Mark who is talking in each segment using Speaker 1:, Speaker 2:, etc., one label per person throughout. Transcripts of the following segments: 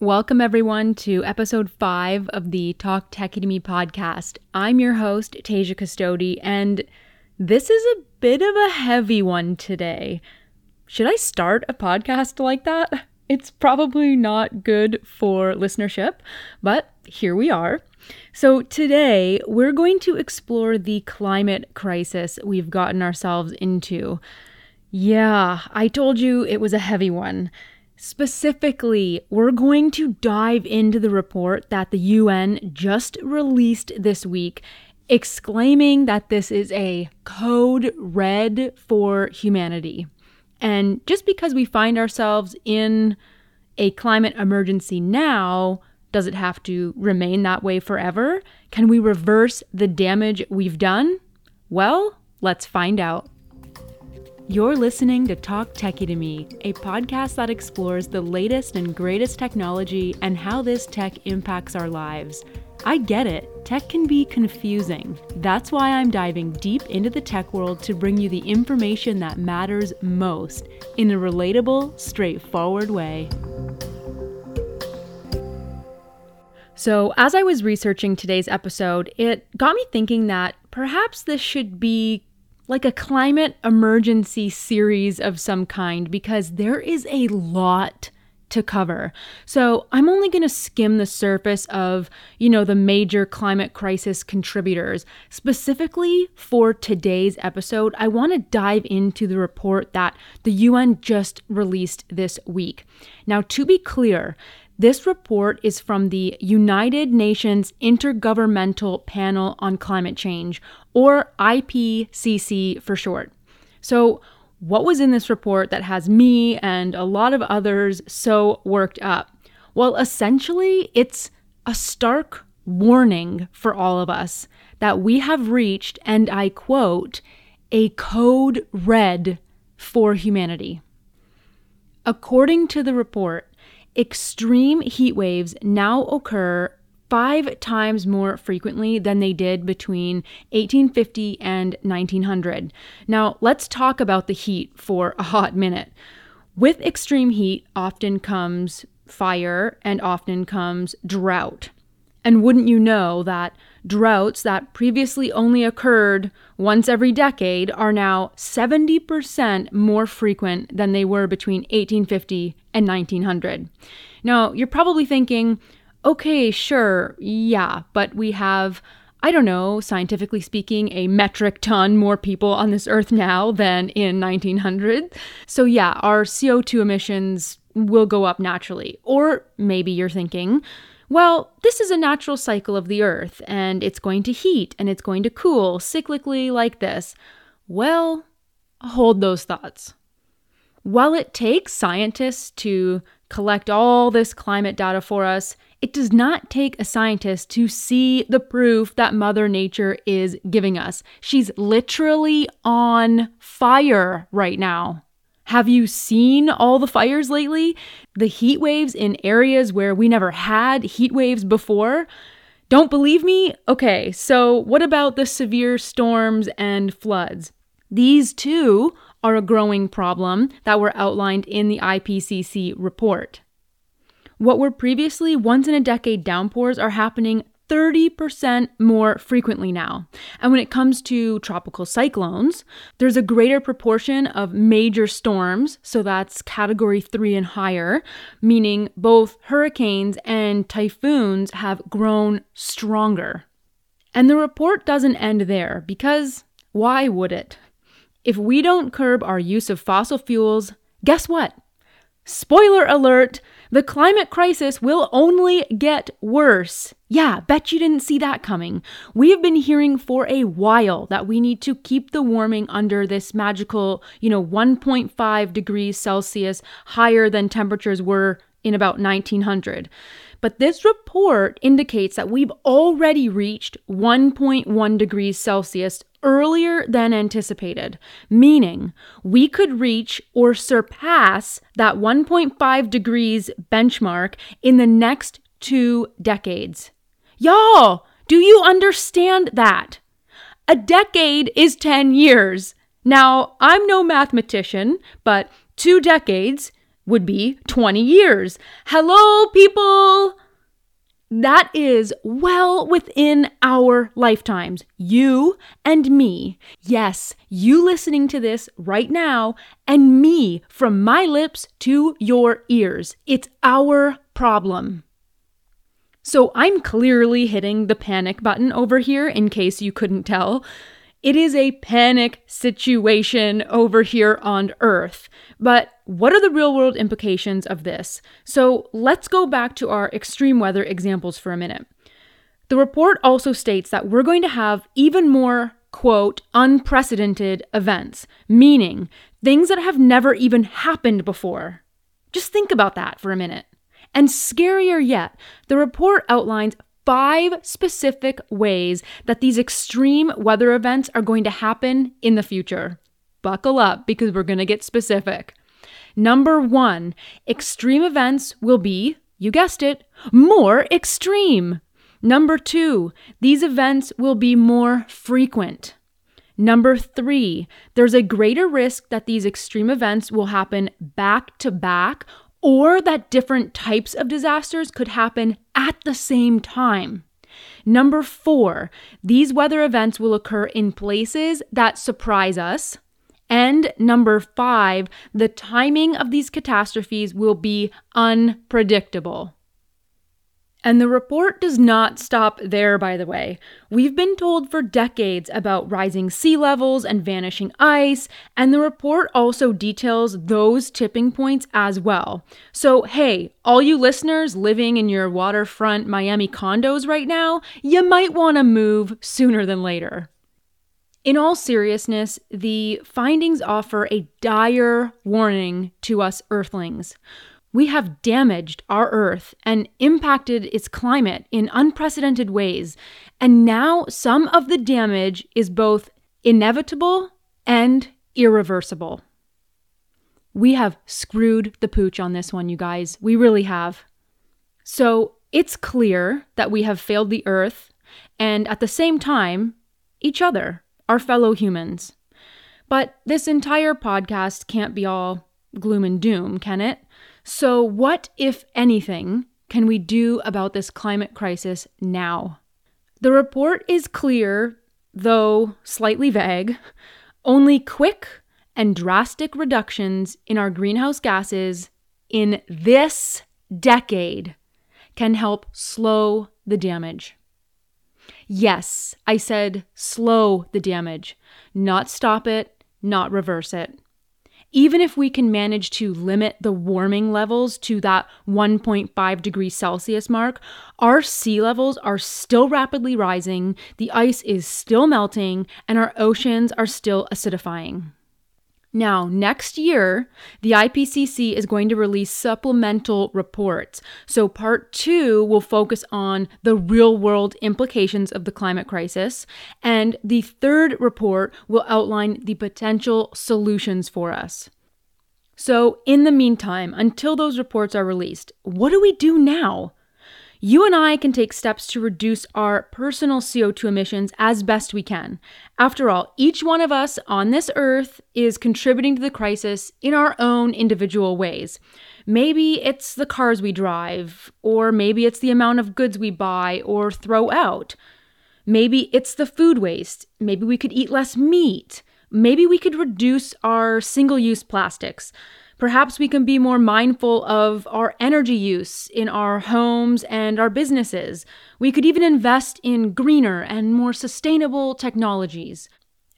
Speaker 1: Welcome, everyone, to episode five of the Talk Techie to Me podcast. I'm your host, Tasia Custodi, and this is a bit of a heavy one today. Should I start a podcast like that? It's probably not good for listenership, but here we are. So, today we're going to explore the climate crisis we've gotten ourselves into. Yeah, I told you it was a heavy one. Specifically, we're going to dive into the report that the UN just released this week, exclaiming that this is a code red for humanity. And just because we find ourselves in a climate emergency now, does it have to remain that way forever? Can we reverse the damage we've done? Well, let's find out. You're listening to Talk Techie to Me, a podcast that explores the latest and greatest technology and how this tech impacts our lives. I get it, tech can be confusing. That's why I'm diving deep into the tech world to bring you the information that matters most in a relatable, straightforward way. So, as I was researching today's episode, it got me thinking that perhaps this should be like a climate emergency series of some kind because there is a lot to cover. So, I'm only going to skim the surface of, you know, the major climate crisis contributors. Specifically for today's episode, I want to dive into the report that the UN just released this week. Now, to be clear, this report is from the United Nations Intergovernmental Panel on Climate Change, or IPCC for short. So, what was in this report that has me and a lot of others so worked up? Well, essentially, it's a stark warning for all of us that we have reached, and I quote, a code red for humanity. According to the report, extreme heat waves now occur five times more frequently than they did between 1850 and 1900. Now, let's talk about the heat for a hot minute. With extreme heat often comes fire and often comes drought. And wouldn't you know that droughts that previously only occurred once every decade are now 70% more frequent than they were between 1850 and 1900. Now, you're probably thinking, okay, sure, yeah, but we have I don't know, scientifically speaking, a metric ton more people on this earth now than in 1900. So, yeah, our CO2 emissions will go up naturally. Or maybe you're thinking, well, this is a natural cycle of the Earth, and it's going to heat and it's going to cool cyclically like this. Well, hold those thoughts. While it takes scientists to collect all this climate data for us, it does not take a scientist to see the proof that Mother Nature is giving us. She's literally on fire right now. Have you seen all the fires lately? The heat waves in areas where we never had heat waves before? Don't believe me? Okay, so what about the severe storms and floods? These too are a growing problem that were outlined in the IPCC report. What were previously once in a decade downpours are happening 30% more frequently now. And when it comes to tropical cyclones, there's a greater proportion of major storms, so that's category three and higher, meaning both hurricanes and typhoons have grown stronger. And the report doesn't end there because why would it? If we don't curb our use of fossil fuels, guess what? Spoiler alert, the climate crisis will only get worse. Yeah, bet you didn't see that coming. We have been hearing for a while that we need to keep the warming under this magical, you know, 1.5 degrees Celsius higher than temperatures were in about 1900. But this report indicates that we've already reached 1.1 degrees Celsius earlier than anticipated, meaning we could reach or surpass that 1.5 degrees benchmark in the next two decades. Y'all, do you understand that? A decade is 10 years. Now, I'm no mathematician, but two decades would be 20 years. Hello, people! That is well within our lifetimes. You and me. Yes, you listening to this right now, and me from my lips to your ears. It's our problem. So I'm clearly hitting the panic button over here in case you couldn't tell. It is a panic situation over here on Earth. But what are the real world implications of this? So let's go back to our extreme weather examples for a minute. The report also states that we're going to have even more, quote, unprecedented events, meaning things that have never even happened before. Just think about that for a minute. And scarier yet, the report outlines five specific ways that these extreme weather events are going to happen in the future. Buckle up because we're going to get specific. Number one, extreme events will be, you guessed it, more extreme. Number two, these events will be more frequent. Number three, there's a greater risk that these extreme events will happen back to back or that different types of disasters could happen at the same time. Number four, these weather events will occur in places that surprise us. And number five, the timing of these catastrophes will be unpredictable. And the report does not stop there, by the way. We've been told for decades about rising sea levels and vanishing ice, and the report also details those tipping points as well. So, hey, all you listeners living in your waterfront Miami condos right now, you might want to move sooner than later. In all seriousness, the findings offer a dire warning to us Earthlings we have damaged our Earth and impacted its climate in unprecedented ways. And now some of the damage is both inevitable and irreversible. We have screwed the pooch on this one, you guys. We really have. So it's clear that we have failed the Earth and at the same time, each other, our fellow humans. But this entire podcast can't be all gloom and doom, can it? So, what, if anything, can we do about this climate crisis now? The report is clear, though slightly vague. Only quick and drastic reductions in our greenhouse gases in this decade can help slow the damage. Yes, I said slow the damage, not stop it, not reverse it even if we can manage to limit the warming levels to that 1.5 degrees Celsius mark, our sea levels are still rapidly rising, the ice is still melting, and our oceans are still acidifying. Now, next year, the IPCC is going to release supplemental reports. So, part two will focus on the real world implications of the climate crisis. And the third report will outline the potential solutions for us. So, in the meantime, until those reports are released, what do we do now? You and I can take steps to reduce our personal CO2 emissions as best we can. After all, each one of us on this earth is contributing to the crisis in our own individual ways. Maybe it's the cars we drive, or maybe it's the amount of goods we buy or throw out. Maybe it's the food waste. Maybe we could eat less meat. Maybe we could reduce our single use plastics. Perhaps we can be more mindful of our energy use in our homes and our businesses. We could even invest in greener and more sustainable technologies.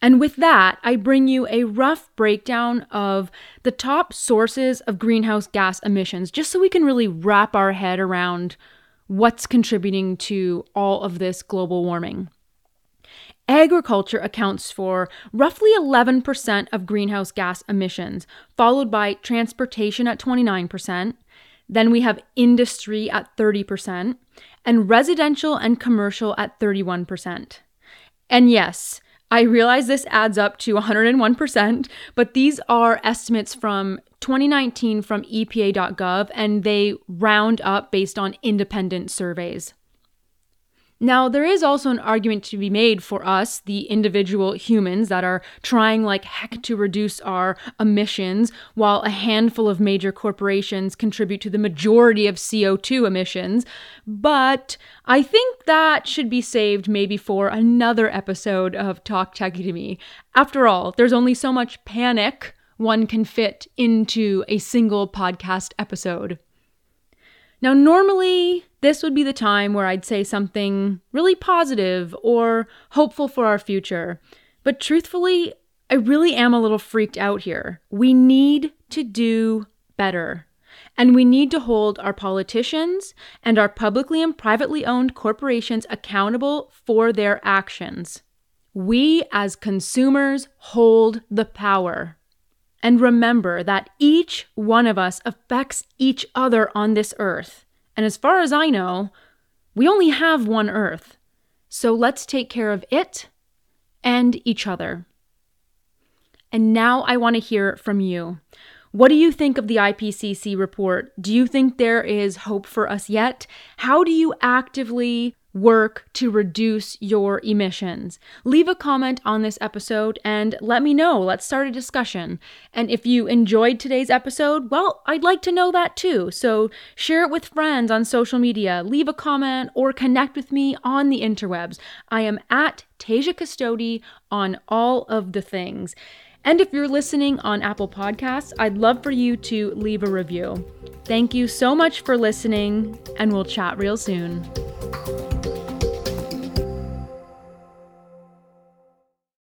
Speaker 1: And with that, I bring you a rough breakdown of the top sources of greenhouse gas emissions, just so we can really wrap our head around what's contributing to all of this global warming. Agriculture accounts for roughly 11% of greenhouse gas emissions, followed by transportation at 29%. Then we have industry at 30%, and residential and commercial at 31%. And yes, I realize this adds up to 101%, but these are estimates from 2019 from EPA.gov and they round up based on independent surveys. Now, there is also an argument to be made for us, the individual humans that are trying like heck to reduce our emissions, while a handful of major corporations contribute to the majority of CO2 emissions. But I think that should be saved maybe for another episode of Talk Techie to Me. After all, there's only so much panic one can fit into a single podcast episode. Now, normally, this would be the time where I'd say something really positive or hopeful for our future. But truthfully, I really am a little freaked out here. We need to do better. And we need to hold our politicians and our publicly and privately owned corporations accountable for their actions. We, as consumers, hold the power. And remember that each one of us affects each other on this earth. And as far as I know, we only have one earth. So let's take care of it and each other. And now I want to hear from you. What do you think of the IPCC report? Do you think there is hope for us yet? How do you actively work to reduce your emissions? Leave a comment on this episode and let me know. Let's start a discussion. And if you enjoyed today's episode, well, I'd like to know that too. So share it with friends on social media, leave a comment, or connect with me on the interwebs. I am at Tasia Custodi on all of the things. And if you're listening on Apple Podcasts, I'd love for you to leave a review. Thank you so much for listening, and we'll chat real soon.